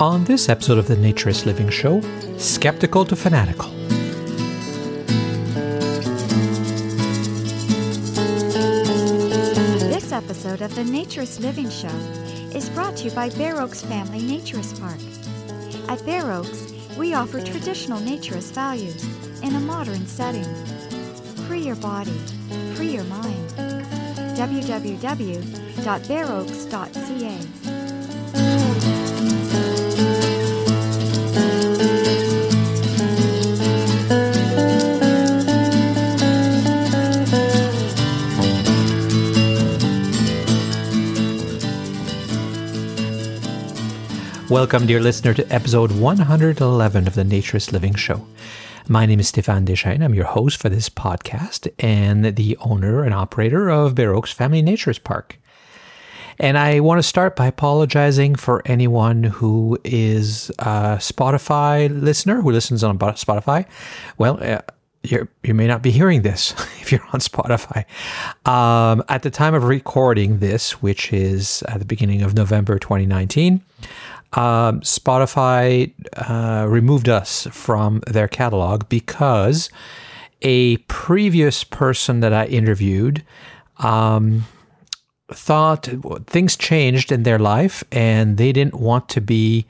On this episode of the Naturist Living Show, Skeptical to Fanatical. This episode of the Naturist Living Show is brought to you by Bare Oaks Family Naturist Park. At Bare Oaks, we offer traditional naturist values in a modern setting. Free your body, free your mind. www.bareoaks.ca. Welcome, dear listener, to episode 111 of the Naturist Living Show. My name is Stefan Deschênes. I'm your host for this podcast and the owner and operator of Bare Oaks Family Naturist Park. And I want to start by apologizing for anyone who is a Spotify listener who listens on Spotify. Well, uh, you you may not be hearing this if you're on Spotify. Um, at the time of recording this, which is at the beginning of November 2019, um, Spotify uh, removed us from their catalog because a previous person that I interviewed um, thought things changed in their life and they didn't want to be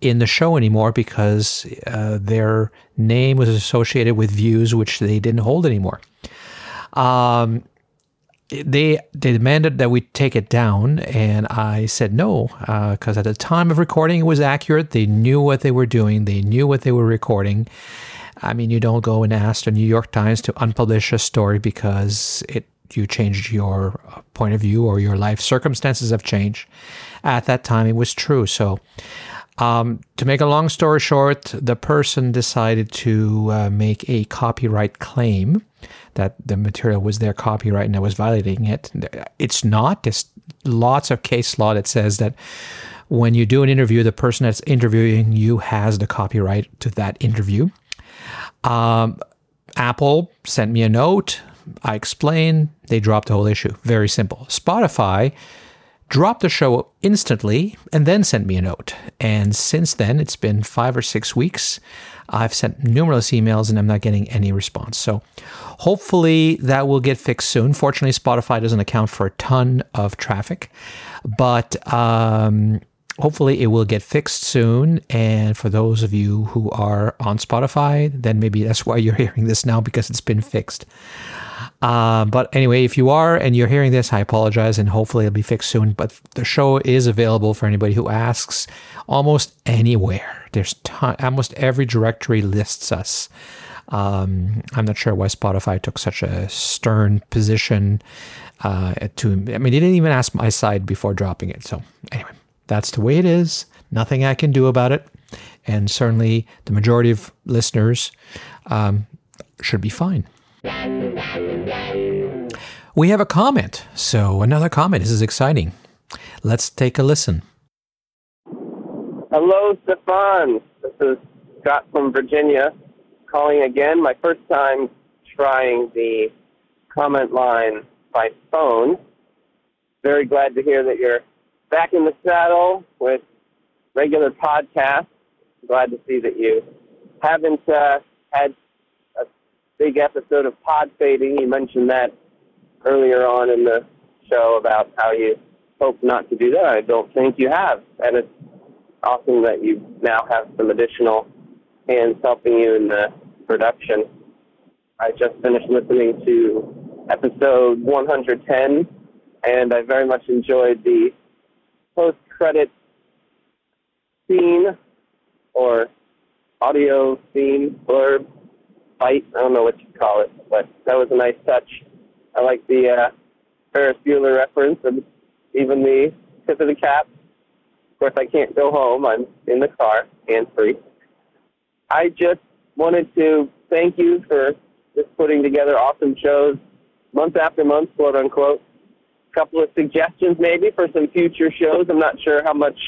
in the show anymore because uh, their name was associated with views which they didn't hold anymore. Um, they they demanded that we take it down, and I said no because uh, at the time of recording it was accurate. They knew what they were doing. They knew what they were recording. I mean, you don't go and ask the New York Times to unpublish a story because it you changed your point of view or your life circumstances have changed. At that time, it was true. So. Um, to make a long story short, the person decided to uh, make a copyright claim that the material was their copyright and I was violating it. It's not. There's lots of case law that says that when you do an interview, the person that's interviewing you has the copyright to that interview. Um, Apple sent me a note. I explained. They dropped the whole issue. Very simple. Spotify dropped the show instantly and then sent me a note. And since then, it's been five or six weeks. I've sent numerous emails and I'm not getting any response. So hopefully that will get fixed soon. Fortunately, Spotify doesn't account for a ton of traffic, but um, hopefully it will get fixed soon. And for those of you who are on Spotify, then maybe that's why you're hearing this now because it's been fixed. Uh, but anyway, if you are and you're hearing this, I apologize and hopefully it'll be fixed soon. But the show is available for anybody who asks almost anywhere. There's ton, almost every directory lists us. Um, I'm not sure why Spotify took such a stern position uh, to. I mean, they didn't even ask my side before dropping it. So anyway, that's the way it is. Nothing I can do about it, and certainly the majority of listeners um, should be fine. We have a comment. So another comment. This is exciting. Let's take a listen. Hello, Stefan. This is Scott from Virginia calling again. My first time trying the comment line by phone. Very glad to hear that you're back in the saddle with regular podcasts. Glad to see that you haven't uh, had a big episode of pod fading. You mentioned that earlier on in the show about how you hope not to do that. I don't think you have. And it's awesome that you now have some additional hands helping you in the production. I just finished listening to episode 110, and I very much enjoyed the post-credit scene or audio scene blurb fight. I don't know what you call it, but that was a nice touch. I like the uh, Ferris Bueller reference and even the tip of the cap. Of course, I can't go home. I'm in the car, hands free. I just wanted to thank you for just putting together awesome shows month after month, quote unquote. A couple of suggestions maybe for some future shows. I'm not sure how much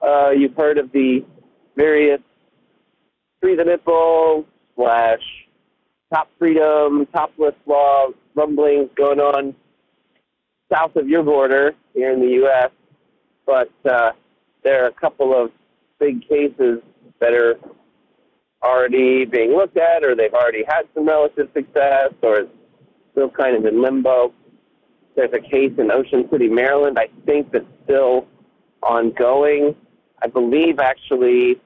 uh, you've heard of the various Free the Nipple slash Top Freedom, Topless Law rumblings going on south of your border here in the U.S. But uh, there are a couple of big cases that are already being looked at, or they've already had some relative success, or it's still kind of in limbo. There's a case in Ocean City, Maryland, I think that's still ongoing. I believe actually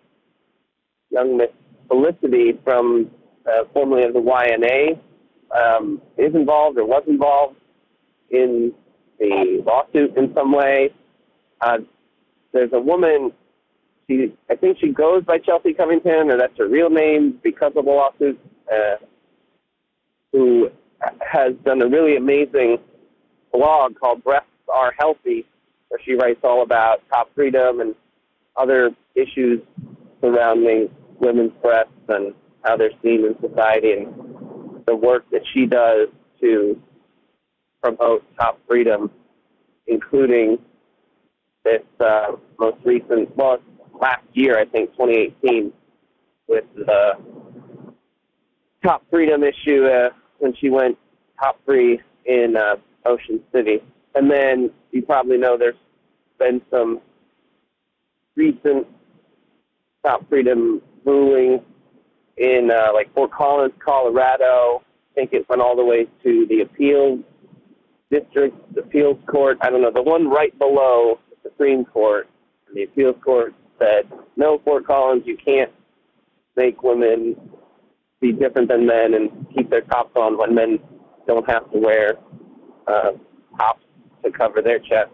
young Miss Felicity from uh, formerly of the YNA um, is involved or was involved in the lawsuit in some way. Uh, there's a woman, she I think she goes by Chelsea Covington, or that's her real name because of the lawsuit, uh, who has done a really amazing blog called Breasts Are Healthy, where she writes all about top freedom and other issues surrounding women's breasts and how they're seen in society and the work that she does to promote top freedom, including this uh, most recent, well, last year, I think, 2018, with the top freedom issue uh, when she went top free in uh, Ocean City. And then you probably know there's been some recent top freedom rulings in uh, like Fort Collins, Colorado. I think it went all the way to the appeals district, the appeals court. I don't know the one right below the Supreme Court. The appeals court said, "No, Fort Collins, you can't make women be different than men and keep their tops on when men don't have to wear uh, tops to cover their chest."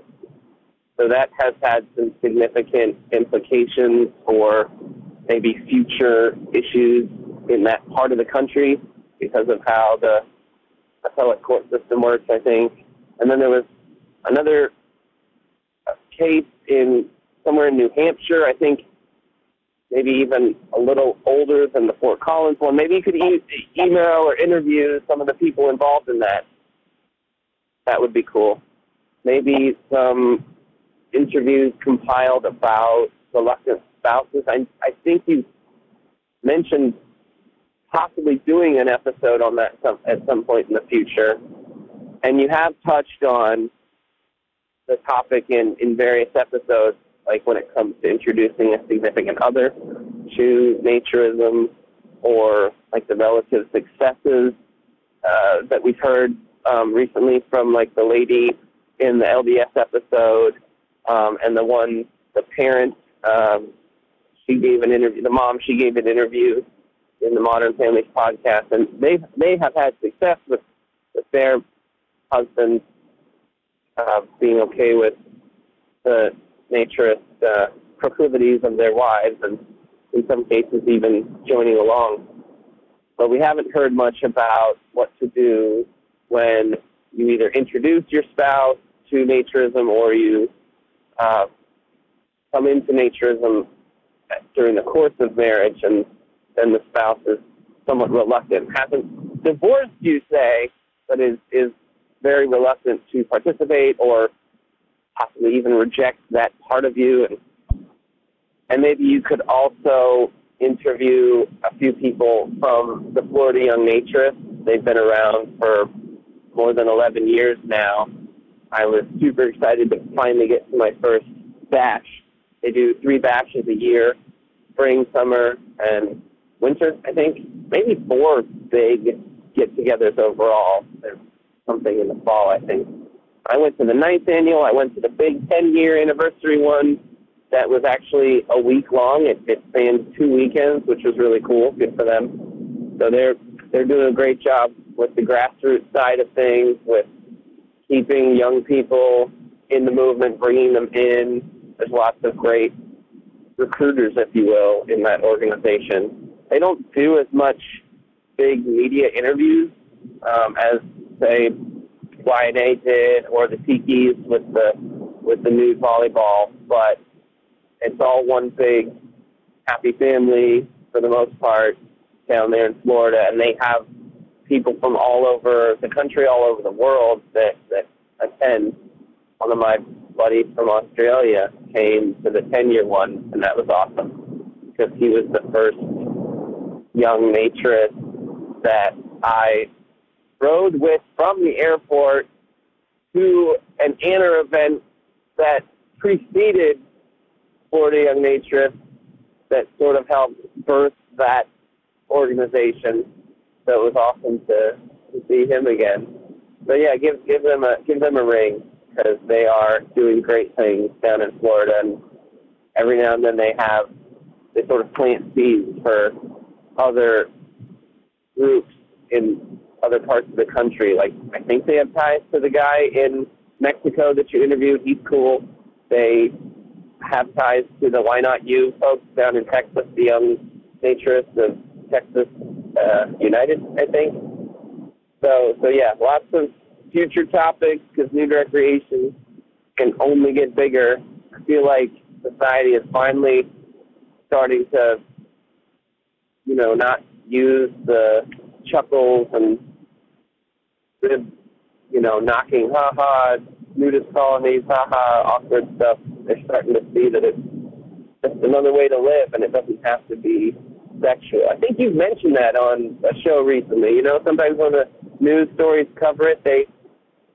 So that has had some significant implications for maybe future issues in that part of the country because of how the appellate court system works, I think. And then there was another case in somewhere in New Hampshire, I think maybe even a little older than the Fort Collins one. Maybe you could email or interview some of the people involved in that. That would be cool. Maybe some interviews compiled about reluctant spouses. I, I think you mentioned possibly doing an episode on that some, at some point in the future. And you have touched on the topic in, in various episodes, like when it comes to introducing a significant other to naturism or like the relative successes uh, that we've heard um, recently from like the lady in the LDS episode um, and the one, the parent um, she gave an interview. The mom she gave an interview in the Modern Families podcast, and they they have had success with with their husbands uh, being okay with the naturist uh, proclivities of their wives, and in some cases even joining along. But we haven't heard much about what to do when you either introduce your spouse to naturism or you uh, come into naturism during the course of marriage, and then the spouse is somewhat reluctant, hasn't divorced you, say, but is is very reluctant to participate or possibly even reject that part of you, and and maybe you could also interview a few people from the Florida Young Naturists. They've been around for more than 11 years now. I was super excited to finally get to my first batch. They do three batches a year spring, summer, and winter, I think. Maybe four big get togethers overall. There's something in the fall, I think. I went to the ninth annual. I went to the big 10 year anniversary one that was actually a week long. It, it spanned two weekends, which was really cool. Good for them. So they're they're doing a great job with the grassroots side of things, with keeping young people in the movement, bringing them in. There's lots of great recruiters, if you will, in that organization. They don't do as much big media interviews um, as say YNA did or the Tikis with the with the new volleyball, but it's all one big happy family for the most part down there in Florida, and they have people from all over the country, all over the world that that attend. One of my buddy from Australia came to the 10 year one, and that was awesome because he was the first young naturist that I rode with from the airport to an Anna event that preceded Florida Young Naturist that sort of helped birth that organization. So it was awesome to, to see him again. So yeah, give give them a give them a ring because they are doing great things down in Florida, and every now and then they have they sort of plant seeds for other groups in other parts of the country. Like I think they have ties to the guy in Mexico that you interviewed. He's cool. They have ties to the Why Not You folks down in Texas, the young naturists of Texas uh, United, I think. So, so yeah, lots of future topics because nude recreation can only get bigger. I feel like society is finally starting to, you know, not use the chuckles and you know, knocking, ha ha, nudist colonies, ha ha, awkward stuff. They're starting to see that it's just another way to live and it doesn't have to be sexual. I think you've mentioned that on a show recently. You know, sometimes when the news stories cover it, they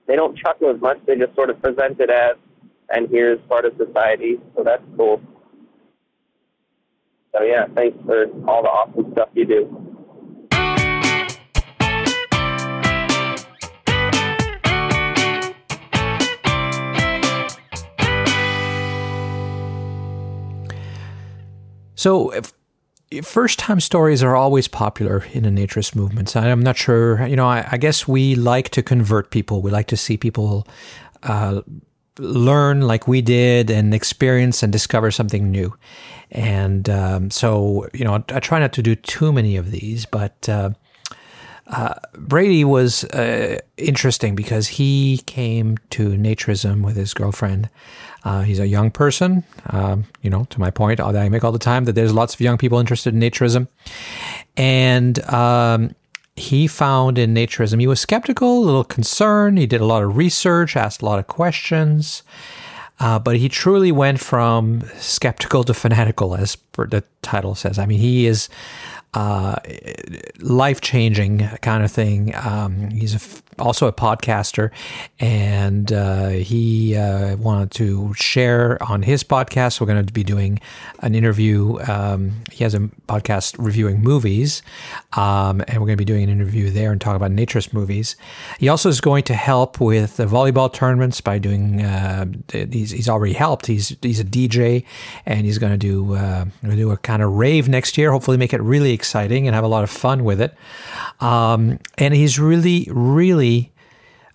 they don't chuckle as much. They just sort of present it as, and here's part of society. So that's cool. So yeah, thanks for all the awesome stuff you do. So, first time stories are always popular in the naturist movement. I'm not sure, you know, I, I, guess we like to convert people. We like to see people uh, learn like we did and experience and discover something new. And um, so, you know, I try not to do too many of these, but. Uh, uh, Brady was uh, interesting because he came to naturism with his girlfriend uh, he's a young person. Um, you know, to my point that I make all the time that there's lots of young people interested in naturism, and um, he found in naturism he was skeptical, a little concerned. He did a lot of research, asked a lot of questions. Uh, but he truly went from skeptical to fanatical, as the title says. I mean, he is uh, life changing kind of thing. Um, he's a also a podcaster, and uh, he uh, wanted to share on his podcast. We're going to be doing an interview. Um, he has a podcast reviewing movies, um, and we're going to be doing an interview there and talk about naturist movies. He also is going to help with the volleyball tournaments by doing. Uh, he's, he's already helped. He's he's a DJ, and he's going to do uh, do a kind of rave next year. Hopefully, make it really exciting and have a lot of fun with it. Um, and he's really, really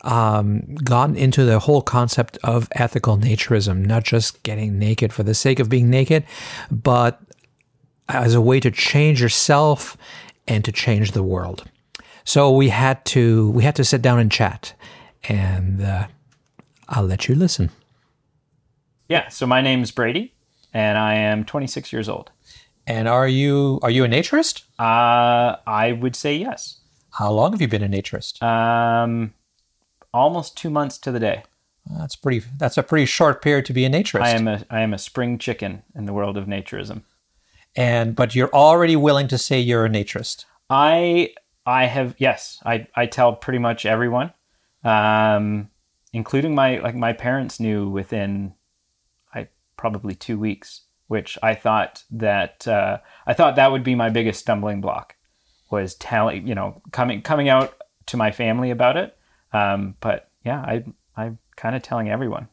um, gotten into the whole concept of ethical naturism, not just getting naked for the sake of being naked, but as a way to change yourself and to change the world. So we had to we had to sit down and chat, and uh, I'll let you listen. Yeah. So my name's Brady, and I am 26 years old. And are you are you a naturist? Uh, I would say yes. How long have you been a naturist? Um, almost two months to the day. That's pretty. That's a pretty short period to be a naturist. I am a I am a spring chicken in the world of naturism. And but you're already willing to say you're a naturist. I I have yes. I I tell pretty much everyone, um, including my like my parents knew within, I probably two weeks which I thought that uh, I thought that would be my biggest stumbling block was telling you know coming coming out to my family about it. Um, but yeah, I I'm kind of telling everyone.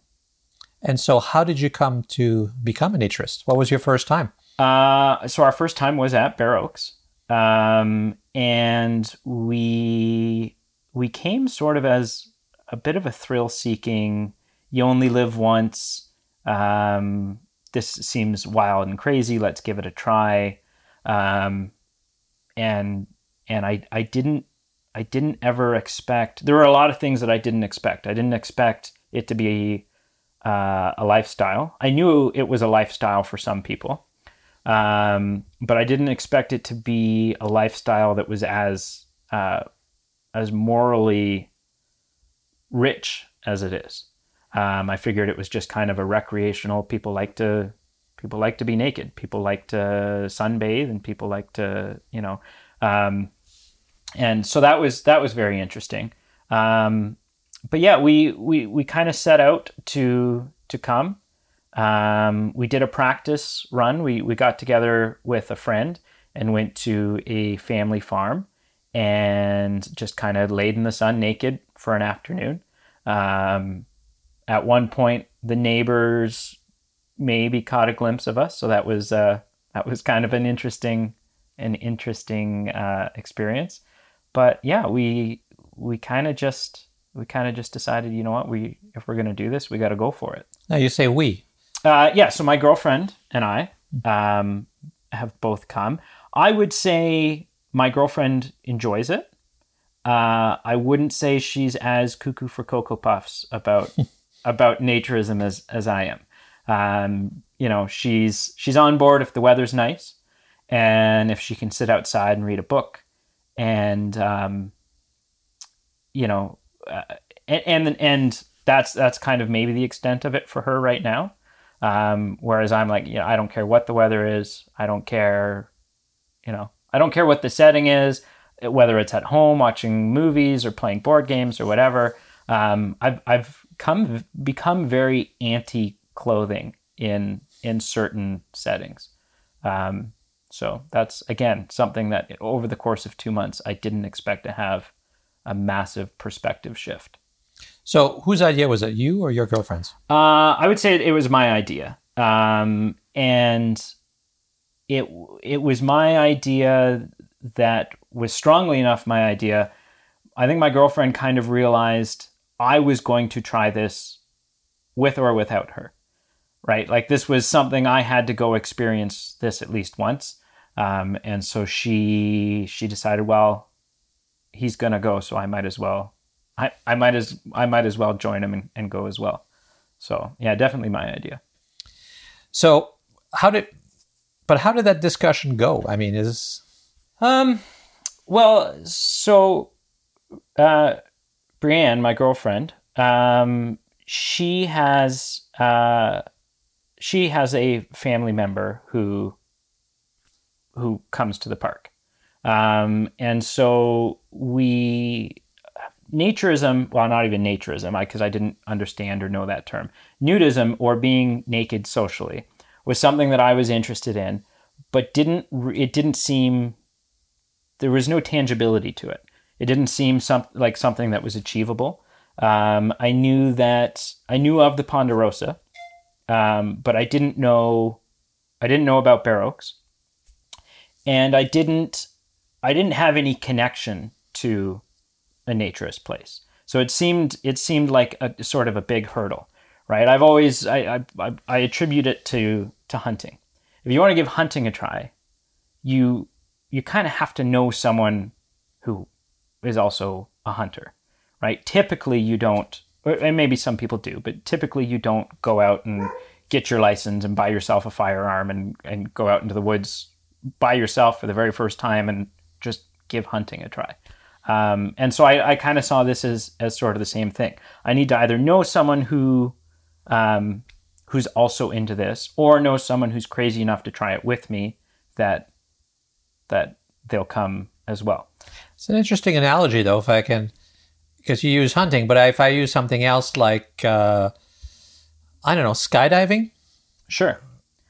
And so, how did you come to become a naturist? What was your first time? Uh, so our first time was at Bare Oaks, um, and we we came sort of as a bit of a thrill-seeking. You only live once. Um, this seems wild and crazy. Let's give it a try. Um, and and I I didn't I didn't ever expect. There were a lot of things that I didn't expect. I didn't expect it to be uh, a lifestyle. I knew it was a lifestyle for some people, um, but I didn't expect it to be a lifestyle that was as uh, as morally rich as it is. Um, I figured it was just kind of a recreational. People like to people like to be naked. People like to sunbathe, and people like to you know. Um, and so that was that was very interesting. Um, but yeah, we we we kind of set out to to come. Um, we did a practice run. We we got together with a friend and went to a family farm and just kind of laid in the sun naked for an afternoon. Um, at one point, the neighbors maybe caught a glimpse of us, so that was uh, that was kind of an interesting an interesting uh, experience. But yeah, we we kind of just we kind of just decided, you know what, we if we're gonna do this, we got to go for it. Now you say we. Uh, yeah, so my girlfriend and I um, have both come. I would say my girlfriend enjoys it. Uh, I wouldn't say she's as cuckoo for cocoa puffs about about naturism as as I am. Um, you know, she's she's on board if the weather's nice, and if she can sit outside and read a book, and um, you know, uh, and, and and that's that's kind of maybe the extent of it for her right now. Um, whereas I'm like, you know, I don't care what the weather is. I don't care, you know, I don't care what the setting is, whether it's at home watching movies or playing board games or whatever. Um, I've I've come become very anti clothing in in certain settings. Um, so that's again something that over the course of two months I didn't expect to have a massive perspective shift. So whose idea was it? You or your girlfriend's? Uh, I would say it was my idea, um, and it it was my idea that was strongly enough my idea. I think my girlfriend kind of realized I was going to try this with or without her, right? Like this was something I had to go experience this at least once, um, and so she she decided, well, he's gonna go, so I might as well, I, I might as I might as well join him and, and go as well. So yeah, definitely my idea. So how did, but how did that discussion go? I mean, is um, well, so uh, Brienne, my girlfriend, um, she has uh, she has a family member who who comes to the park, um, and so we naturism. Well, not even naturism, because I, I didn't understand or know that term. Nudism or being naked socially was something that I was interested in, but didn't it didn't seem there was no tangibility to it. It didn't seem some, like something that was achievable. Um, I knew that I knew of the Ponderosa, um, but I didn't know I didn't know about Bare Oaks, and I didn't I didn't have any connection to a naturist place. So it seemed it seemed like a sort of a big hurdle, right? I've always I I, I attribute it to to hunting. If you want to give hunting a try, you you kind of have to know someone who is also a hunter, right? Typically, you don't, and maybe some people do, but typically you don't go out and get your license and buy yourself a firearm and, and go out into the woods by yourself for the very first time and just give hunting a try. Um, and so I, I kind of saw this as, as sort of the same thing. I need to either know someone who um, who's also into this, or know someone who's crazy enough to try it with me that that they'll come as well. It's an interesting analogy, though, if I can, because you use hunting, but if I use something else like, uh, I don't know, skydiving. Sure.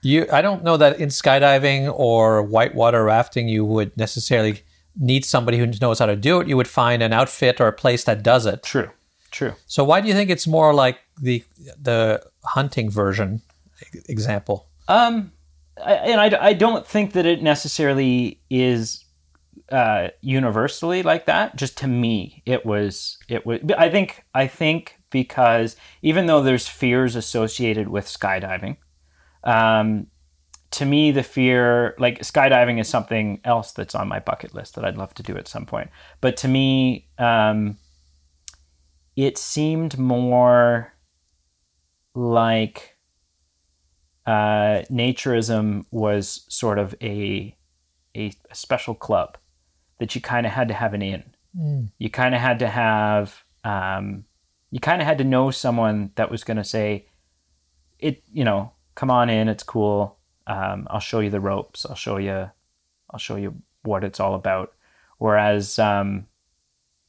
You, I don't know that in skydiving or whitewater rafting you would necessarily need somebody who knows how to do it. You would find an outfit or a place that does it. True. True. So why do you think it's more like the the hunting version example? Um, I, and I, I don't think that it necessarily is uh, universally like that. Just to me, it was it was. I think I think because even though there's fears associated with skydiving, um, to me the fear like skydiving is something else that's on my bucket list that I'd love to do at some point. But to me, um, it seemed more like uh, naturism was sort of a, a, a special club that you kind of had to have an in. Mm. You kind of had to have, um, you kind of had to know someone that was going to say, it, you know, come on in, it's cool. Um, I'll show you the ropes. I'll show you, I'll show you what it's all about. Whereas, um,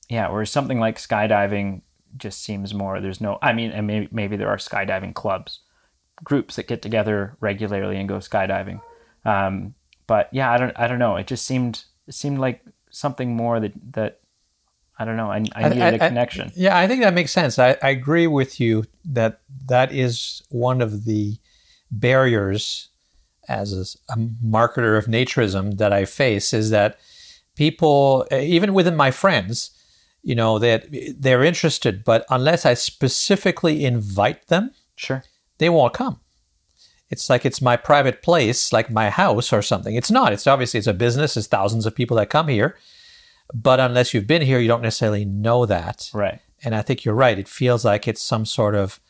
yeah, whereas something like skydiving just seems more. There's no. I mean, and maybe maybe there are skydiving clubs, groups that get together regularly and go skydiving. Um, but yeah, I don't I don't know. It just seemed seemed like something more that that I don't know. I, I needed I, I, a connection. yeah, I think that makes sense. I, I agree with you that that is one of the barriers as a, a marketer of naturism that I face is that people, eh, even within my friends, you know, that they're interested, but unless I specifically invite them, sure, they won't come. It's like it's my private place, like my house or something. It's not. It's obviously it's a business. There's thousands of people that come here, but unless you've been here, you don't necessarily know that. Right. And I think you're right. It feels like it's some sort of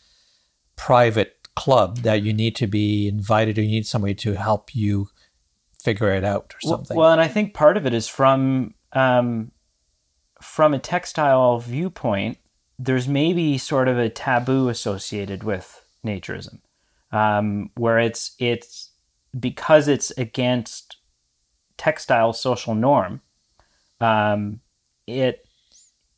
private club that you need to be invited or you need somebody to help you figure it out or something. Well, and I think part of it is from um, from a textile viewpoint. There's maybe sort of a taboo associated with naturism, um, where it's it's because it's against textile social norm. Um, it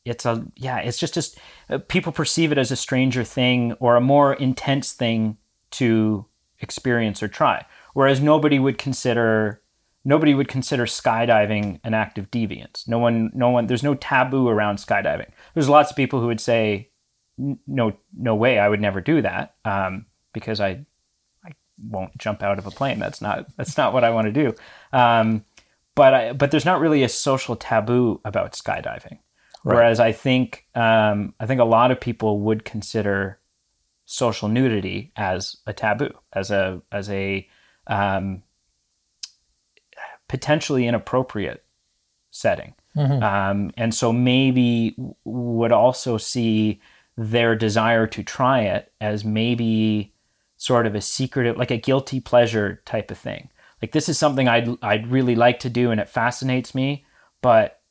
it's a yeah it's just just uh, people perceive it as a stranger thing or a more intense thing to experience or try whereas nobody would consider nobody would consider skydiving an act of deviance. No one no one there's no taboo around skydiving. There's lots of people who would say no no way i would never do that um, because i i won't jump out of a plane. That's not that's not what i want to do. Um, but I, but there's not really a social taboo about skydiving Right. Whereas I think um, I think a lot of people would consider social nudity as a taboo, as a as a um, potentially inappropriate setting, mm-hmm. um, and so maybe would also see their desire to try it as maybe sort of a secretive, like a guilty pleasure type of thing. Like this is something I'd I'd really like to do, and it fascinates me, but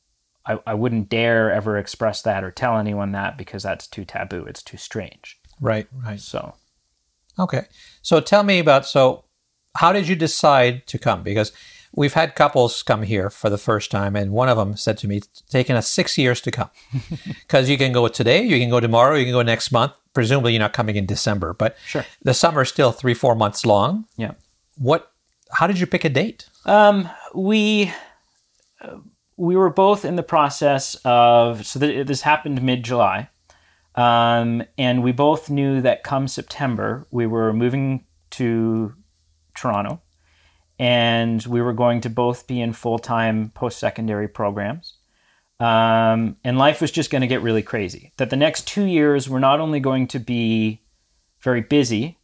I, I wouldn't dare ever express that or tell anyone that because that's too taboo. It's too strange. Right, right. So, okay. So tell me about so how did you decide to come? Because we've had couples come here for the first time, and one of them said to me, "It's taken us six years to come because you can go today, you can go tomorrow, you can go next month. Presumably, you're not coming in December, but sure, the summer is still three, four months long. Yeah. What? How did you pick a date? Um, we. Uh, we were both in the process of so th- this happened mid July, um, and we both knew that come September we were moving to Toronto, and we were going to both be in full time post secondary programs. Um, and life was just going to get really crazy. That the next two years were not only going to be very busy,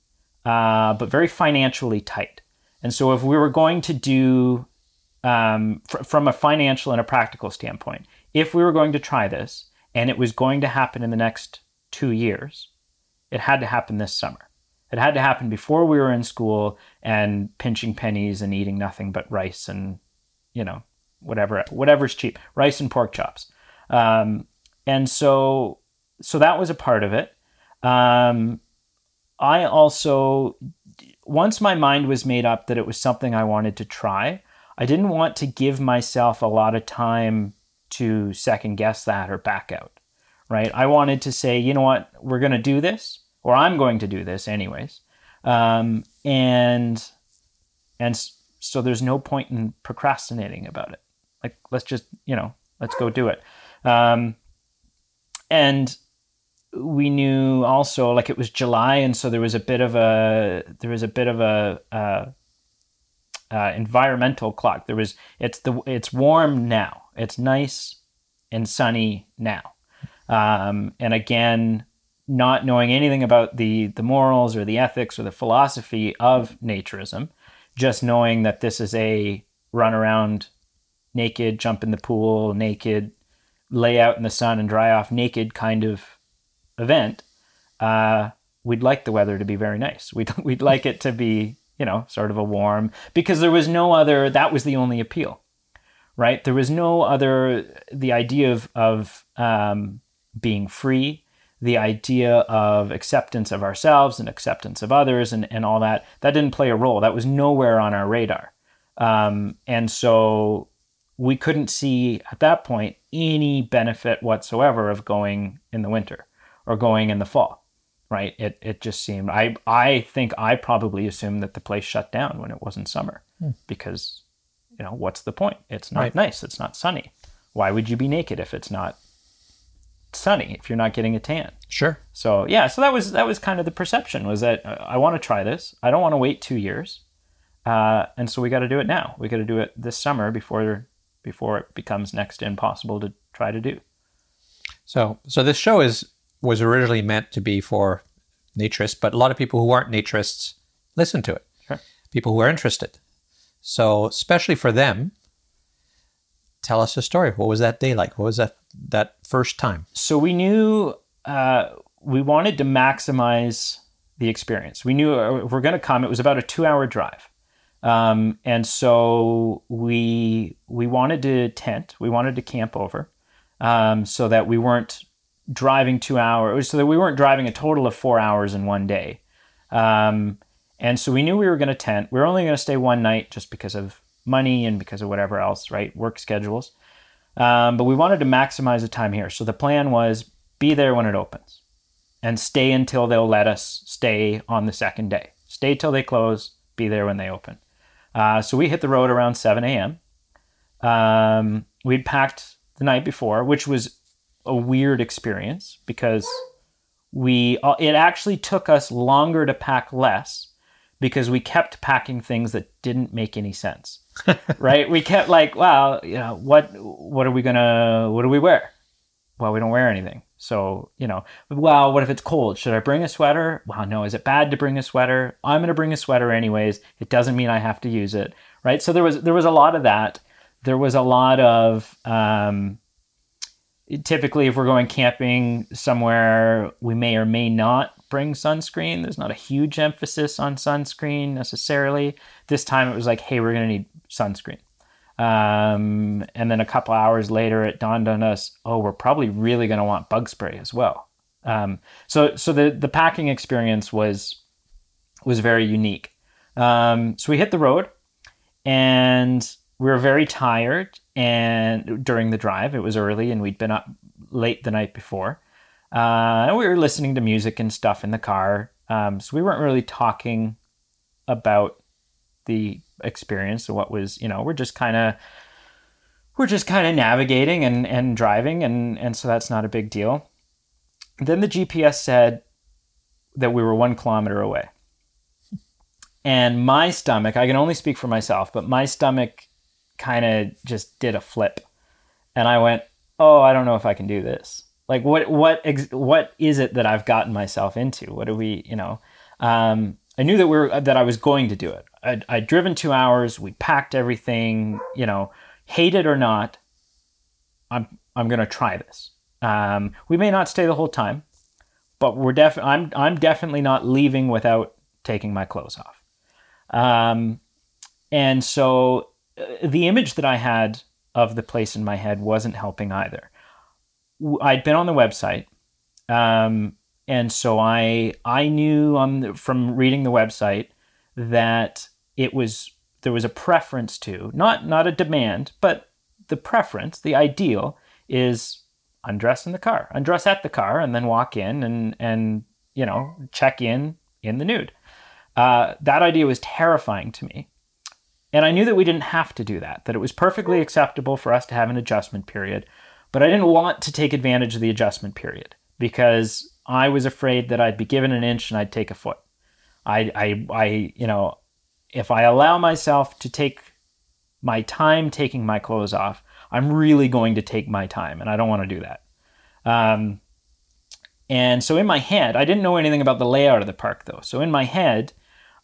uh, but very financially tight. And so, if we were going to do um, fr- from a financial and a practical standpoint, if we were going to try this and it was going to happen in the next two years, it had to happen this summer. It had to happen before we were in school and pinching pennies and eating nothing but rice and, you know, whatever whatever's cheap, rice and pork chops. Um, and so, so that was a part of it. Um, I also, once my mind was made up that it was something I wanted to try, I didn't want to give myself a lot of time to second guess that or back out, right? I wanted to say, you know what, we're going to do this, or I'm going to do this anyways. Um, and, and so there's no point in procrastinating about it. Like, let's just, you know, let's go do it. Um, and we knew also like it was July, and so there was a bit of a there was a bit of a, uh, uh, environmental clock. There was it's the it's warm now. It's nice and sunny now. Um, and again, not knowing anything about the the morals or the ethics or the philosophy of naturism, just knowing that this is a run around naked, jump in the pool naked, lay out in the sun and dry off naked kind of event. Uh, we'd like the weather to be very nice. We'd we'd like it to be you know, sort of a warm, because there was no other, that was the only appeal, right? There was no other, the idea of, of um, being free, the idea of acceptance of ourselves and acceptance of others and, and all that, that didn't play a role. That was nowhere on our radar. Um, and so we couldn't see at that point any benefit whatsoever of going in the winter or going in the fall. right? It it just seemed I I think I probably assumed that the place shut down when it wasn't summer because you know what's the point? It's not Right. nice. It's not sunny. Why would you be naked if it's not sunny? If you're not getting a tan? Sure. So yeah, so that was that was kind of the perception was that uh, I want to try this. I don't want to wait two years, uh, and so we got to do it now. We got to do it this summer before before it becomes next impossible to try to do. So, so this show is was originally meant to be for naturists, but a lot of people who aren't naturists listen to it. Sure. People who are interested. So, especially for them, tell us a story. What was that day like? What was that that first time? So we knew uh, we wanted to maximize the experience. We knew uh, if we're going to come, it was about a two-hour drive, um, and so we we wanted to tent. We wanted to camp over, um, so that we weren't driving two hours. So that we weren't driving a total of four hours in one day. Um, and so we knew we were going to tent. We were only going to stay one night just because of money and because of whatever else, right? Work schedules. Um, but we wanted to maximize the time here. So the plan was be there when it opens and stay until they'll let us stay on the second day. Stay till they close, be there when they open. Uh, so we hit the road around 7 a.m. Um, we'd packed the night before, which was a weird experience because we uh, it actually took us longer to pack less because we kept packing things that didn't make any sense right? We kept like wow you know what what are we gonna what do we wear? Well we don't wear anything. So you know well what if it's cold? Should i bring a sweater? Well no. Is it bad to bring a sweater? I'm gonna bring a sweater anyways. It doesn't mean i have to use it right? So there was there was a lot of that. There was a lot of um, typically if we're going camping somewhere we may or may not bring sunscreen. There's not a huge emphasis on sunscreen necessarily. This time it was like hey we're going to need sunscreen. Um, and then a couple hours later it dawned on us oh we're probably really going to want bug spray as well. Um, so so the the packing experience was was very unique. Um, so we hit the road and we were very tired and during the drive it was early and we'd been up late the night before. Uh, and we were listening to music and stuff in the car. Um, so we weren't really talking about the experience or what was you know we're just kind of we're just kind of navigating and, and driving and, and so that's not a big deal. Then the gps said that we were one kilometer away. And my stomach i can only speak for myself but my stomach kind of just did a flip. And i went oh i don't know if i can do this. Like what what ex- what is it that i've gotten myself into? What do we you know? Um, i knew that we were that i was going to do it. I'd, I'd driven two hours we packed everything you know hate it or not i'm i'm gonna try this. Um, we may not stay the whole time but we're def i'm i'm definitely not leaving without taking my clothes off. Um, and so the image that I had of the place in my head wasn't helping either. I'd been on the website, um, and so I I knew on the, from reading the website that it was there was a preference to not not a demand, but the preference, the ideal is undress in the car, undress at the car, and then walk in and and you know check in in the nude. Uh, that idea was terrifying to me. And I knew that we didn't have to do that, that it was perfectly acceptable for us to have an adjustment period. But I didn't want to take advantage of the adjustment period because I was afraid that I'd be given an inch and I'd take a foot. I, I, I, you know, if I allow myself to take my time taking my clothes off, I'm really going to take my time, and I don't want to do that. Um, and so in my head, I didn't know anything about the layout of the park though. So in my head,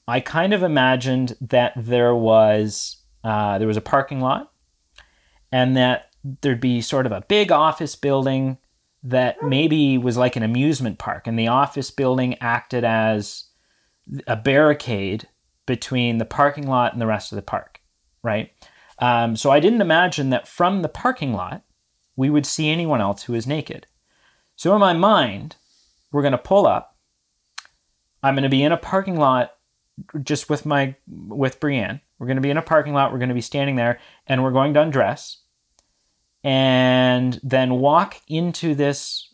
I kind of imagined that there was uh, there was a parking lot, and that there'd be sort of a big office building that maybe was like an amusement park, and the office building acted as a barricade between the parking lot and the rest of the park, right? Um, so I didn't imagine that from the parking lot we would see anyone else who was naked. So in my mind, we're going to pull up. I'm going to be in a parking lot just with my with Brienne. We're going to be in a parking lot. We're going to be standing there, and we're going to undress, and then walk into this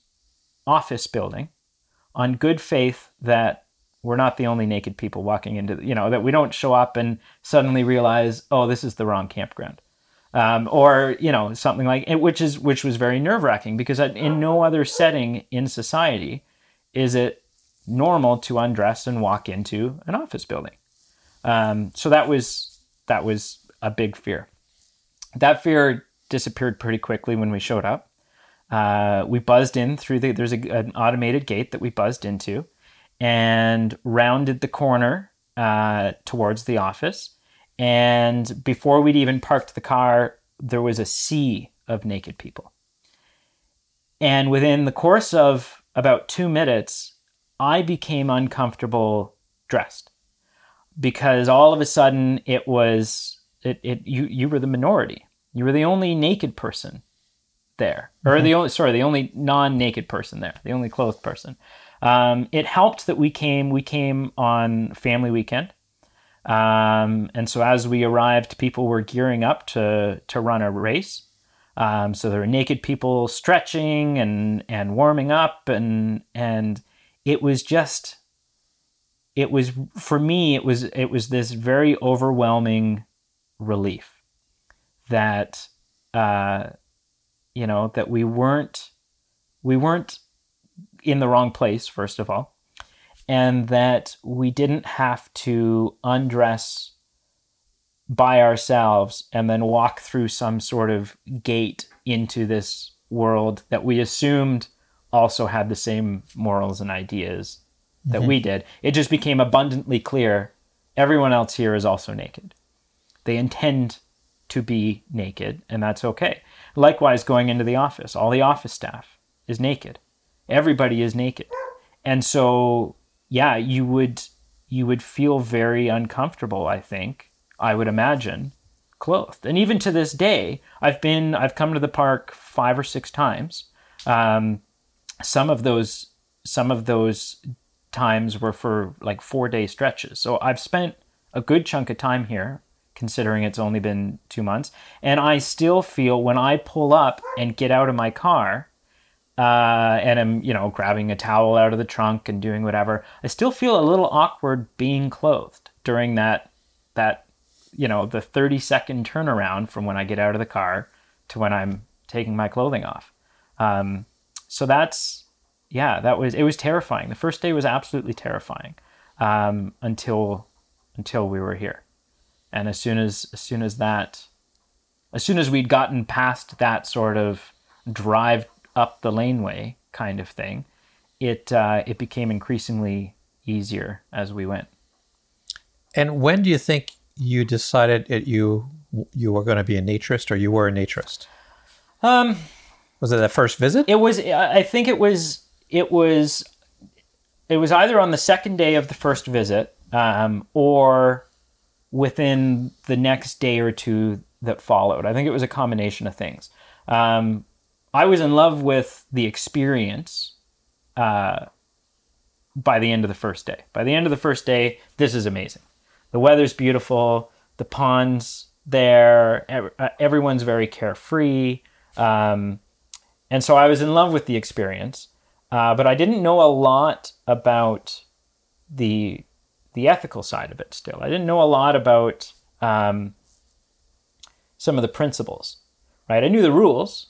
office building, on good faith that we're not the only naked people walking into, you know, that we don't show up and suddenly realize, oh, this is the wrong campground. Um, or you know something like it, which is which was very nerve wracking because in no other setting in society is it normal to undress and walk into an office building. Um, so that was that was a big fear. That fear disappeared pretty quickly when we showed up. Uh, we buzzed in through the there's a, an automated gate that we buzzed into, and rounded the corner uh, towards the office. And before we'd even parked the car, there was a sea of naked people. And within the course of about two minutes, I became uncomfortable dressed because all of a sudden it was it, it you you were the minority. You were the only naked person there, or mm-hmm. the only sorry the only non-naked person there, the only clothed person. Um, it helped that we came we came on family weekend, um, and so as we arrived, people were gearing up to to run a race. Um, so there were naked people stretching and and warming up, and and it was just it was for me it was it was this very overwhelming relief that uh, you know that we weren't we weren't in the wrong place first of all and that we didn't have to undress by ourselves and then walk through some sort of gate into this world that we assumed also had the same morals and ideas that mm-hmm. we did. It just became abundantly clear everyone else here is also naked. They intend to be naked, and that's okay. Likewise, going into the office, all the office staff is naked. Everybody is naked. And so yeah, you would you would feel very uncomfortable, I think. I would imagine clothed. And even to this day, I've been I've come to the park 5 or 6 times. Um, some of those some of those times were for like 4-day stretches. So I've spent a good chunk of time here considering it's only been 2 months, and I still feel when I pull up and get out of my car, uh, and I'm, you know, grabbing a towel out of the trunk and doing whatever, I still feel a little awkward being clothed during that that you know the 30 second turnaround from when I get out of the car to when I'm taking my clothing off. Um, so that's yeah, that was it was terrifying. The first day was absolutely terrifying um, until until we were here, and as soon as as soon as that as soon as we'd gotten past that sort of drive up the laneway kind of thing, it uh, it became increasingly easier as we went. And when do you think you decided that you you were going to be a naturist, or you were a naturist? Um, was it that first visit? It was. I think it was. It was. It was either on the second day of the first visit, um, or within the next day or two that followed. I think it was a combination of things. Um, I was in love with the experience uh, by the end of the first day. By the end of the first day, this is amazing. The weather's beautiful, the pond's there, uh, everyone's very carefree. Um, and so I was in love with the experience, uh, but I didn't know a lot about the the ethical side of it. Still, I didn't know a lot about um, some of the principles. Right, I knew the rules,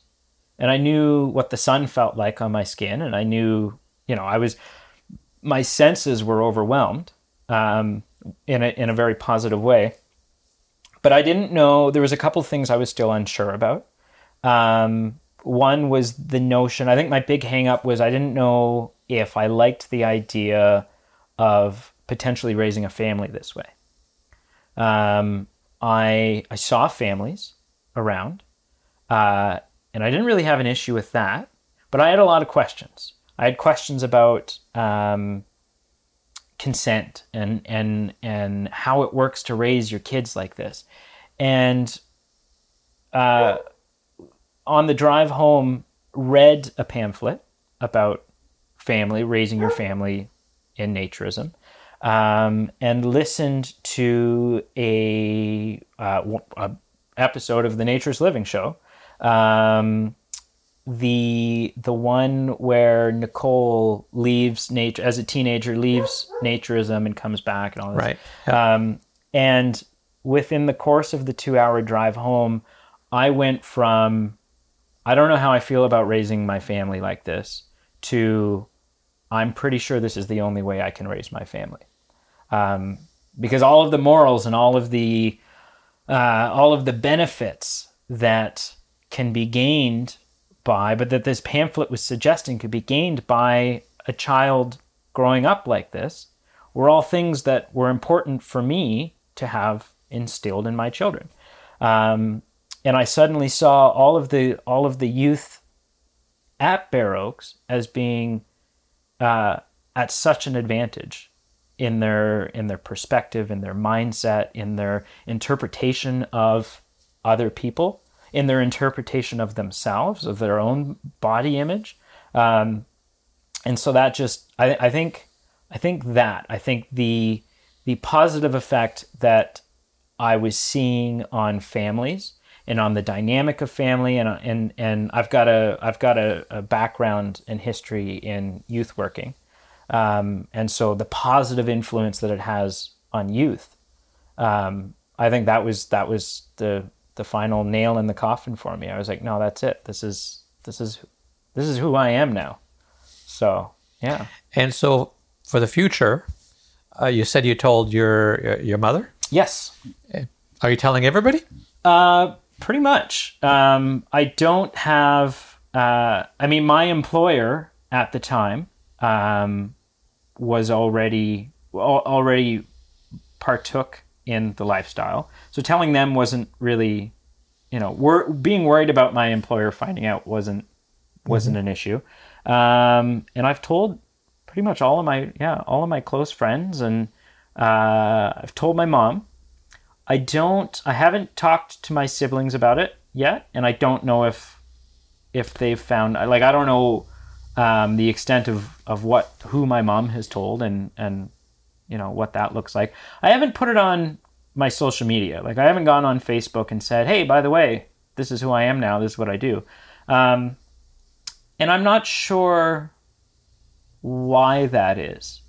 and I knew what the sun felt like on my skin, and I knew, you know, I was, my senses were overwhelmed um, in a in a very positive way, but I didn't know. There was a couple things I was still unsure about. Um, one was the notion. I think my big hangup was I didn't know if I liked the idea of potentially raising a family this way. Um, I I saw families around. Uh, and I didn't really have an issue with that, but I had a lot of questions. I had questions about um, consent and and and how it works to raise your kids like this, and uh, on the drive home, read a pamphlet about family raising your family in naturism, um, and listened to a, uh, a episode of the Naturist Living Show um, the the one where Nicole leaves nature as a teenager, leaves naturism and comes back and all this. Right. Um, and within the course of the two hour drive home, I went from I don't know how I feel about raising my family like this to I'm pretty sure this is the only way I can raise my family. Um, because all of the morals and all of the uh, all of the benefits that can be gained by, but that this pamphlet was suggesting could be gained by a child growing up like this, were all things that were important for me to have instilled in my children. Um, and I suddenly saw all of the all of the youth at Bare Oaks as being uh, at such an advantage in their in their perspective, in their mindset, in their interpretation of other people, in their interpretation of themselves, of their own body image, um, and so that just I, I think I think that I think the the positive effect that I was seeing on families and on the dynamic of family and and and I've got a I've got a, a background and history in youth working, um, and so the positive influence that it has on youth, um, I think that was that was the the final nail in the coffin for me. I was like, no, that's it. This is this is this is who I am now. So yeah. And so for the future, uh, you said you told your your, your mother. Yes. Are you telling everybody? Uh, pretty much. Um, I don't have. Uh, I mean, my employer at the time um, was already already partook in the lifestyle, so telling them wasn't really, you know, wor- being worried about my employer finding out wasn't wasn't an issue. Um, and I've told pretty much all of my yeah all of my close friends, and uh, I've told my mom. I don't. I haven't talked to my siblings about it yet, and I don't know if if they've found like I don't know um, the extent of of what who my mom has told and and you know what that looks like. I haven't put it on my social media. Like I haven't gone on Facebook and said, "Hey, by the way, this is who I am now. This is what I do," um, and I'm not sure why that is.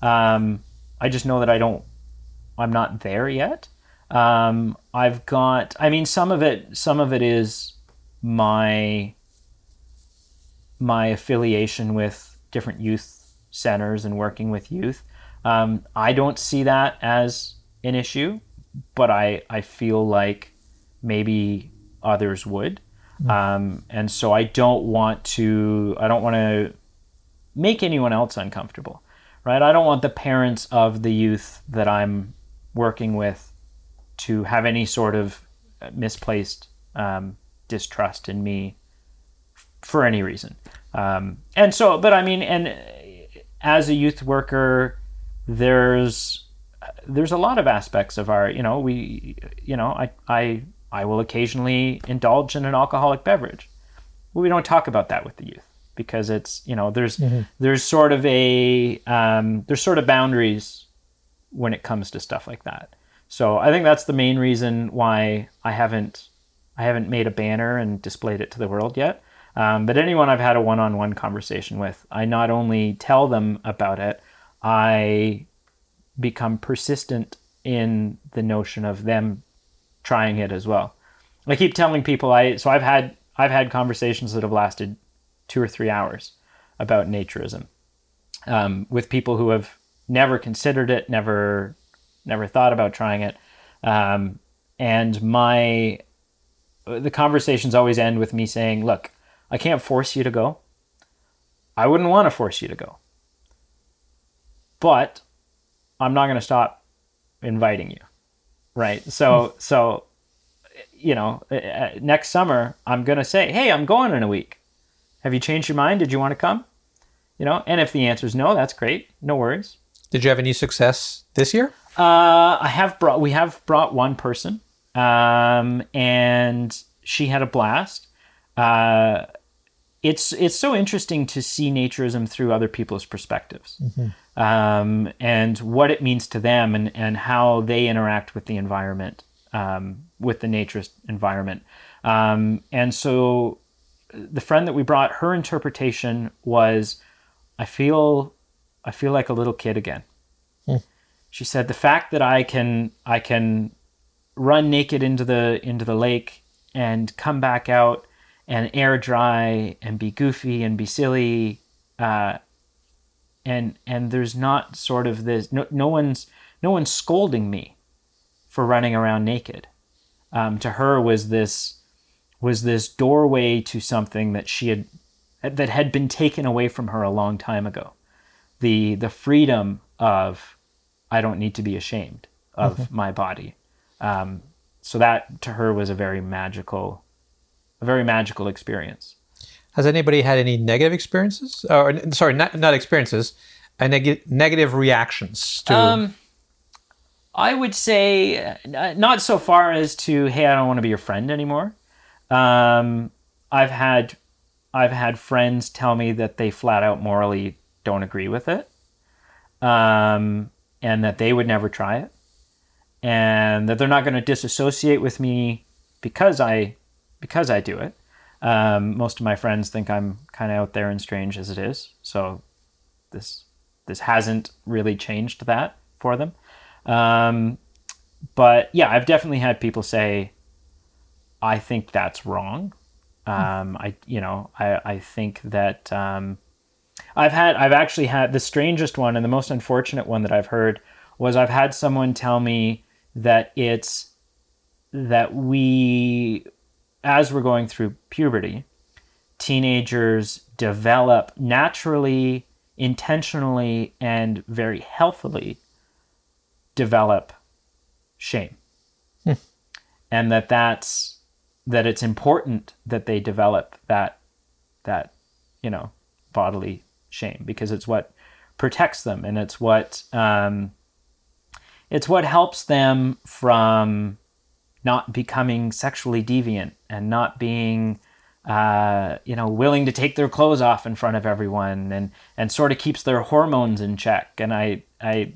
Um, I just know that I don't. I'm not there yet. Um, I've got. I mean, some of it. Some of it is my my affiliation with different youth centers and working with youth. Um, I don't see that as an issue, but I I feel like maybe others would, um, and so I don't want to. I don't want to make anyone else uncomfortable, right? I don't want the parents of the youth that I'm working with to have any sort of misplaced um, distrust in me for any reason. Um, and so, but I mean, and as a youth worker, there's there's a lot of aspects of our, you know, we, you know, I I I will occasionally indulge in an alcoholic beverage. Well, we don't talk about that with the youth because it's, you know, there's there's sort of a um, there's sort of boundaries when it comes to stuff like that. So I think that's the main reason why I haven't I haven't made a banner and displayed it to the world yet. Um, but anyone I've had a one-on-one conversation with, I not only tell them about it, I become persistent in the notion of them trying it as well. I keep telling people I so I've had I've had conversations that have lasted two or three hours about naturism um, with people who have never considered it, never never thought about trying it, um, and my the conversations always end with me saying, "Look, I can't force you to go. I wouldn't want to force you to go, but I'm not going to stop inviting you." Right. So so you know, uh, next summer I'm going to say, "Hey, I'm going in a week. Have you changed your mind? Did you want to come?" You know, and if the answer is no, that's great. No worries. Did you have any success this year? Uh, I have brought. We have brought one person, um, and she had a blast. Uh, it's it's so interesting to see naturism through other people's perspectives, um, and what it means to them, and and how they interact with the environment, um, with the naturist environment, um, and so the friend that we brought, her interpretation was, I feel, I feel like a little kid again. She said the fact that I can I can run naked into the into the lake and come back out and air dry and be goofy and be silly uh, and and there's not sort of this no, no one's no one's scolding me for running around naked. Um, to her was this was this doorway to something that she had that had been taken away from her a long time ago. The the freedom of I don't need to be ashamed of my body um, so that to her was a very magical a very magical experience Has anybody had any negative experiences? Or sorry, not not experiences, uh, neg- negative reactions to. Um, I would say uh, not so far as to hey, I don't want to be your friend anymore. Um, I've had I've had friends tell me that they flat out morally don't agree with it, um, and that they would never try it, and that they're not going to disassociate with me because I because I do it. Um, most of my friends think I'm kind of out there and strange as it is, so this this hasn't really changed that for them. Um, but yeah, I've definitely had people say, I think that's wrong. Um, I, you know, I, I think that, um, I've had, I've actually had the strangest one and the most unfortunate one that I've heard was I've had someone tell me that it's that we, as we're going through puberty, teenagers develop naturally, intentionally, and very healthily develop shame. Hmm. And that that's that it's important that they develop that that you know bodily shame because it's what protects them and it's what um, it's what helps them from not becoming sexually deviant and not being uh, you know willing to take their clothes off in front of everyone and and sort of keeps their hormones in check and I I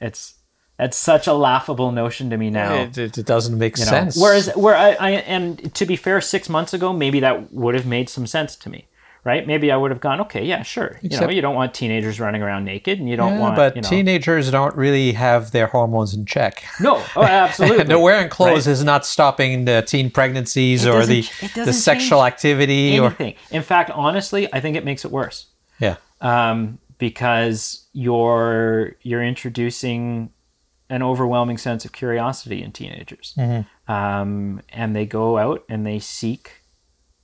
it's it's such a laughable notion to me now. it, it, it doesn't make you know? sense. Whereas, where I, I, and to be fair, six months ago, maybe that would have made some sense to me, right? Maybe I would have gone, okay, yeah, sure. you know, Except- you don't want teenagers running around naked, and you don't Yeah, want, but you know, teenagers don't really have their hormones in check. no, oh, absolutely. And the wearing clothes Right. is not stopping the teen pregnancies It or the the sexual activity or anything. In fact, honestly, I think it makes it worse. yeah. um, because you're you're introducing an overwhelming sense of curiosity in teenagers, um, and they go out and they seek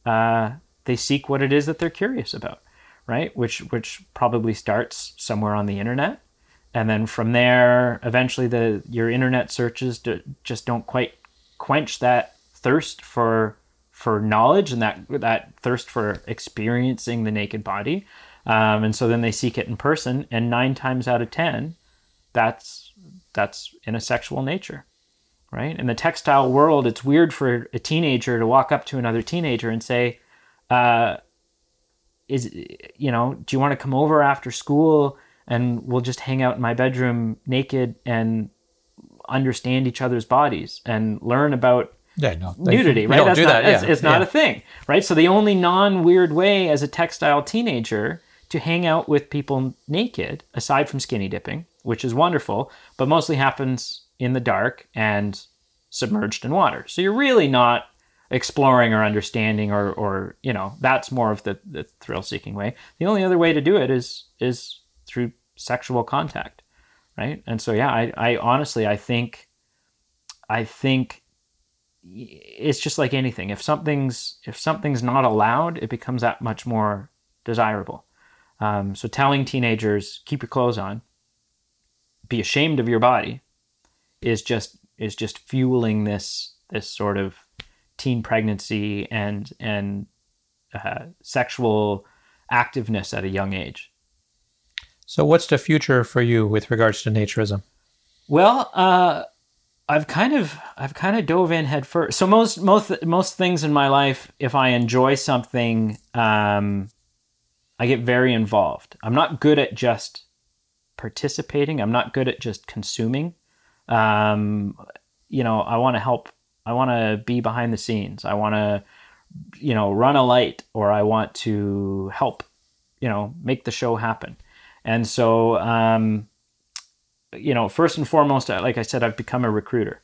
uh, they seek what it is that they're curious about, right? Which which probably starts somewhere on the internet, and then from there, eventually the your internet searches do, just don't quite quench that thirst for for knowledge and that that thirst for experiencing the naked body. Um, and so then they seek it in person, and nine times out of ten, that's that's in a sexual nature, right? In the textile world, it's weird for a teenager to walk up to another teenager and say, uh, "Is you know, do you want to come over after school and we'll just hang out in my bedroom naked and understand each other's bodies and learn about Yeah, no. they- nudity, right? Don't That's do not, that. It's, yeah, it's not yeah. a thing, right? So the only non-weird way as a textile teenager to hang out with people naked, aside from skinny dipping, which is wonderful, but mostly happens in the dark and submerged in water. So you're really not exploring or understanding or, or you know, that's more of the, the thrill-seeking way. The only other way to do it is is through sexual contact, right? And so yeah, I, I honestly I think I think it's just like anything if something's if something's not allowed it becomes that much more desirable um, so telling teenagers keep your clothes on be ashamed of your body is just is just fueling this this sort of teen pregnancy and and uh, sexual activeness at a young age So, what's the future for you with regards to naturism? Well, uh, I've kind of I've kind of dove in head first. So most most most things in my life, if I enjoy something, um, I get very involved. I'm not good at just participating. I'm not good at just consuming. Um, you know, I want to help. I want to be behind the scenes. I want to you know, run a light or I want to help, you know, make the show happen. And so, um, you know, first and foremost, like I said, I've become a recruiter.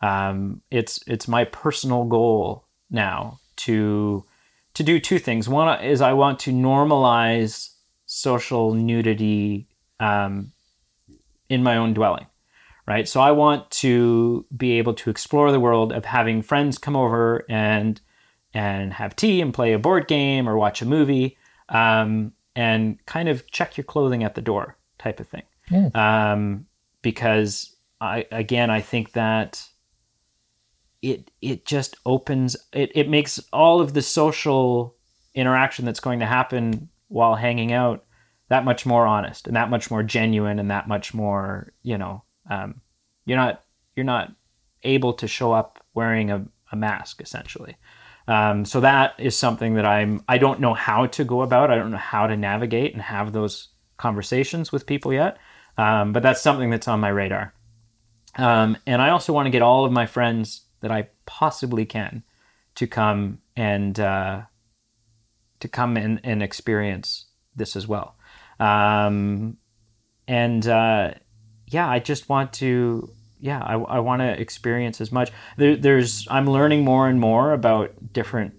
Um, it's it's my personal goal now to to do two things. One is I want to normalize social nudity um, in my own dwelling, right? So I want to be able to explore the world of having friends come over and and have tea and play a board game or watch a movie um, and kind of check your clothing at the door type of thing. Mm. Um, because I again I think that it it just opens it, it makes all of the social interaction that's going to happen while hanging out that much more honest and that much more genuine and that much more you know um, you're not you're not able to show up wearing a, a mask essentially. Um, so that is something that i'm i don't know how to go about. I don't know how to navigate and have those conversations with people yet. Um, but that's something that's on my radar. Um, and i also want to get all of my friends that I possibly can to come and uh, to come and, and experience this as well. Um, and uh, yeah, I just want to yeah, I, I want to experience as much. There, there's I'm learning more and more about different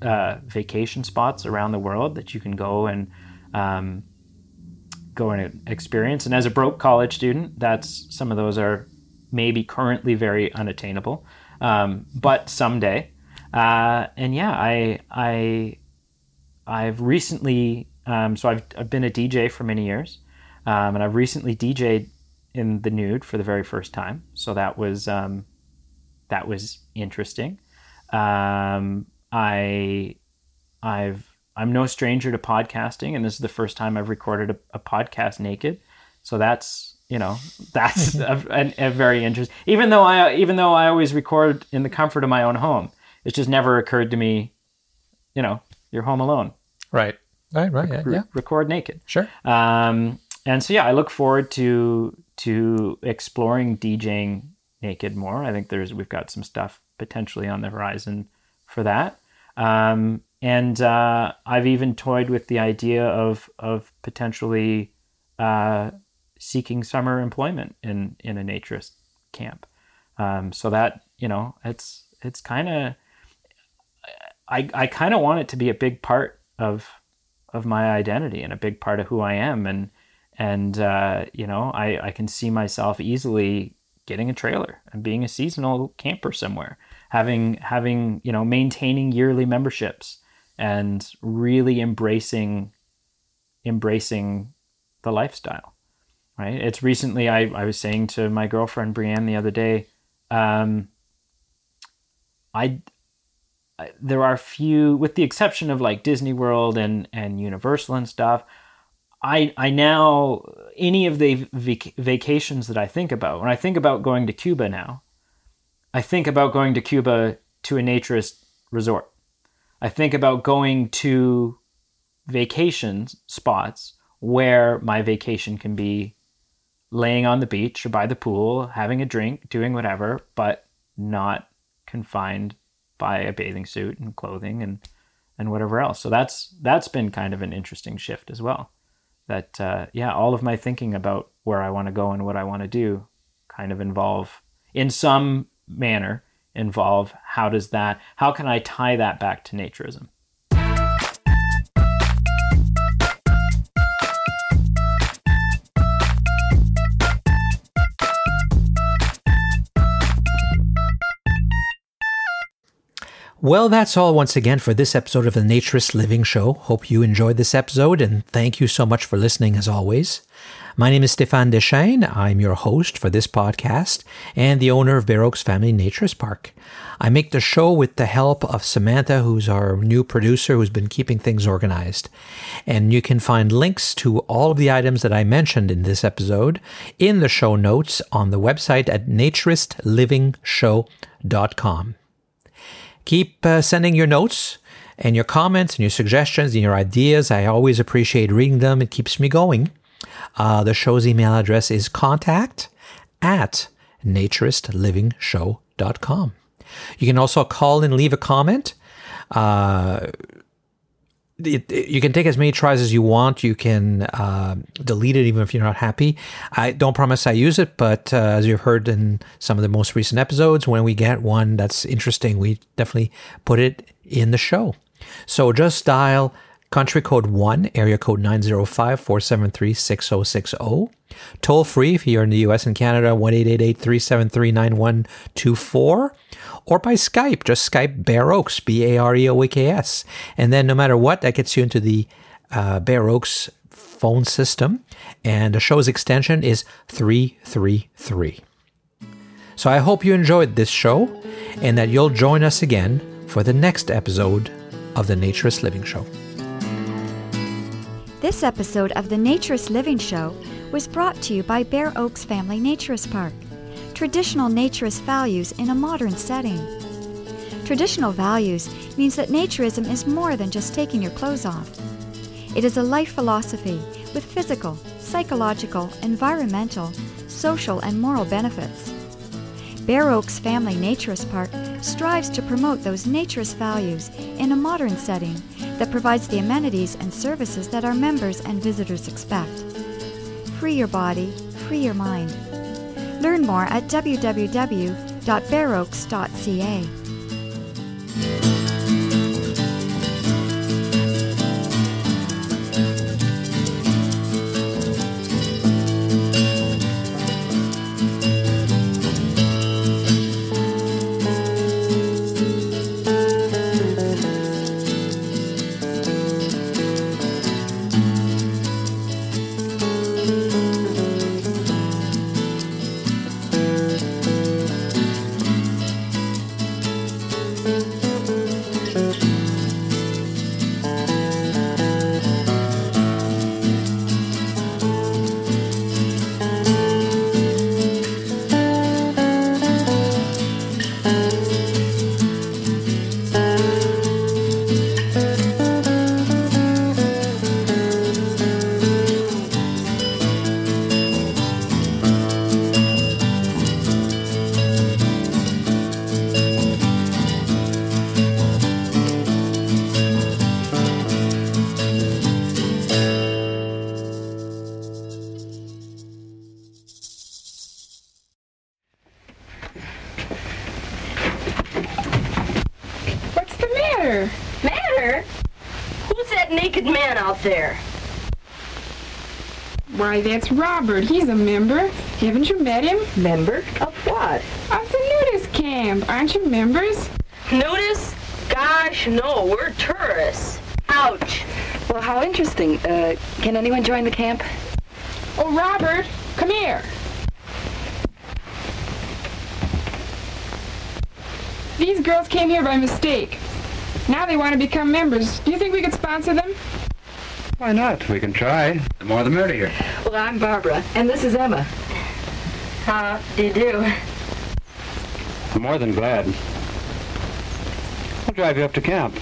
uh, vacation spots around the world that you can go and um, go and experience. And as a broke college student, that's some of those are maybe currently very unattainable um, but someday. Uh, and yeah, I I I've recently um, so I've, I've been a DJ for many years, um, and I've recently DJed in the nude for the very first time. So that was um, that was interesting. Um, I I've I'm no stranger to podcasting, and this is the first time I've recorded a, a podcast naked. So that's you know that's a, a, a, very interesting even though i even though i always record in the comfort of my own home it just never occurred to me you know you're home alone right right right Re- yeah, yeah. record naked sure um and so yeah i look forward to to exploring djing naked more. I think there's we've got some stuff potentially on the horizon for that. Um and uh, I've even toyed with the idea of of potentially uh, seeking summer employment in in a naturist camp. Um, so that you know, it's it's kind of I I kind of want it to be a big part of of my identity and a big part of who I am. And and uh, you know I I can see myself easily getting a trailer and being a seasonal camper somewhere having having you know maintaining yearly memberships and really embracing embracing the lifestyle right? It's recently I, I was saying to my girlfriend Brienne the other day, um, I, I there are few, with the exception of like Disney World and and Universal and stuff. I I now any of the vac- vacations that I think about when I think about going to Cuba now, I think about going to Cuba to a naturist resort. I think about going to vacations spots where my vacation can be laying on the beach or by the pool, having a drink, doing whatever, but not confined by a bathing suit and clothing and and whatever else. So that's that's been kind of an interesting shift as well. That uh, yeah, all of my thinking about where I want to go and what I want to do kind of involve in some manner involve how does that how can I tie that back to naturism? Well, that's all once again for this episode of the Naturist Living Show. Hope you enjoyed this episode and thank you so much for listening as always. My name is Stéphane Deschênes. I'm your host for this podcast and the owner of Bare Oaks Family Naturist Park. I make the show with the help of Samantha, who's our new producer who's been keeping things organized. And you can find links to all of the items that I mentioned in this episode in the show notes on the website at naturistlivingshow.com. Keep uh, sending your notes and your comments and your suggestions and your ideas. I always appreciate reading them. It keeps me going. Uh, the show's email address is contact at naturistlivingshow.com. You can also call and leave a comment Uh, it, it- you can take as many tries as you want. You can uh, delete it even if you're not happy. I don't promise I use it, but uh, as you've heard in some of the most recent episodes, when we get one that's interesting, we definitely put it in the show. So just dial country code 1, area code 905 473 6060. Toll free if you're in the US and Canada, 1 373 9124. Or by Skype, just Skype Bare Oaks, B A R E O A K S. And then no matter what, that gets you into the uh, Bare Oaks phone system. And the show's extension is 333. So I hope you enjoyed this show and that you'll join us again for the next episode of the Naturist Living Show. This episode of the Naturist Living Show was brought to you by Bare Oaks Family Naturist Park. Traditional naturist values in a modern setting. Traditional values means that naturism is more than just taking your clothes off. It is a life philosophy with physical, psychological, environmental, social, and moral benefits. Bare Oaks Family Naturist Park strives to promote those naturist values in a modern setting that provides the amenities and services that our members and visitors expect. Free your body, free your mind. Learn more at www.bareoaks.ca. that's Robert. He's a member. Haven't you met him? Member of what? Of the nudist camp. Aren't you members? Notice? Gosh, no, we're tourists. Ouch. Well, how interesting. Uh, can anyone join the camp? Oh, Robert, come here. These girls came here by mistake. Now they want to become members. Do you think we could sponsor them? Why not? We can try. The more the merrier. Well, I'm Barbara, and this is Emma. How do you do? More than glad. I'll drive you up to camp.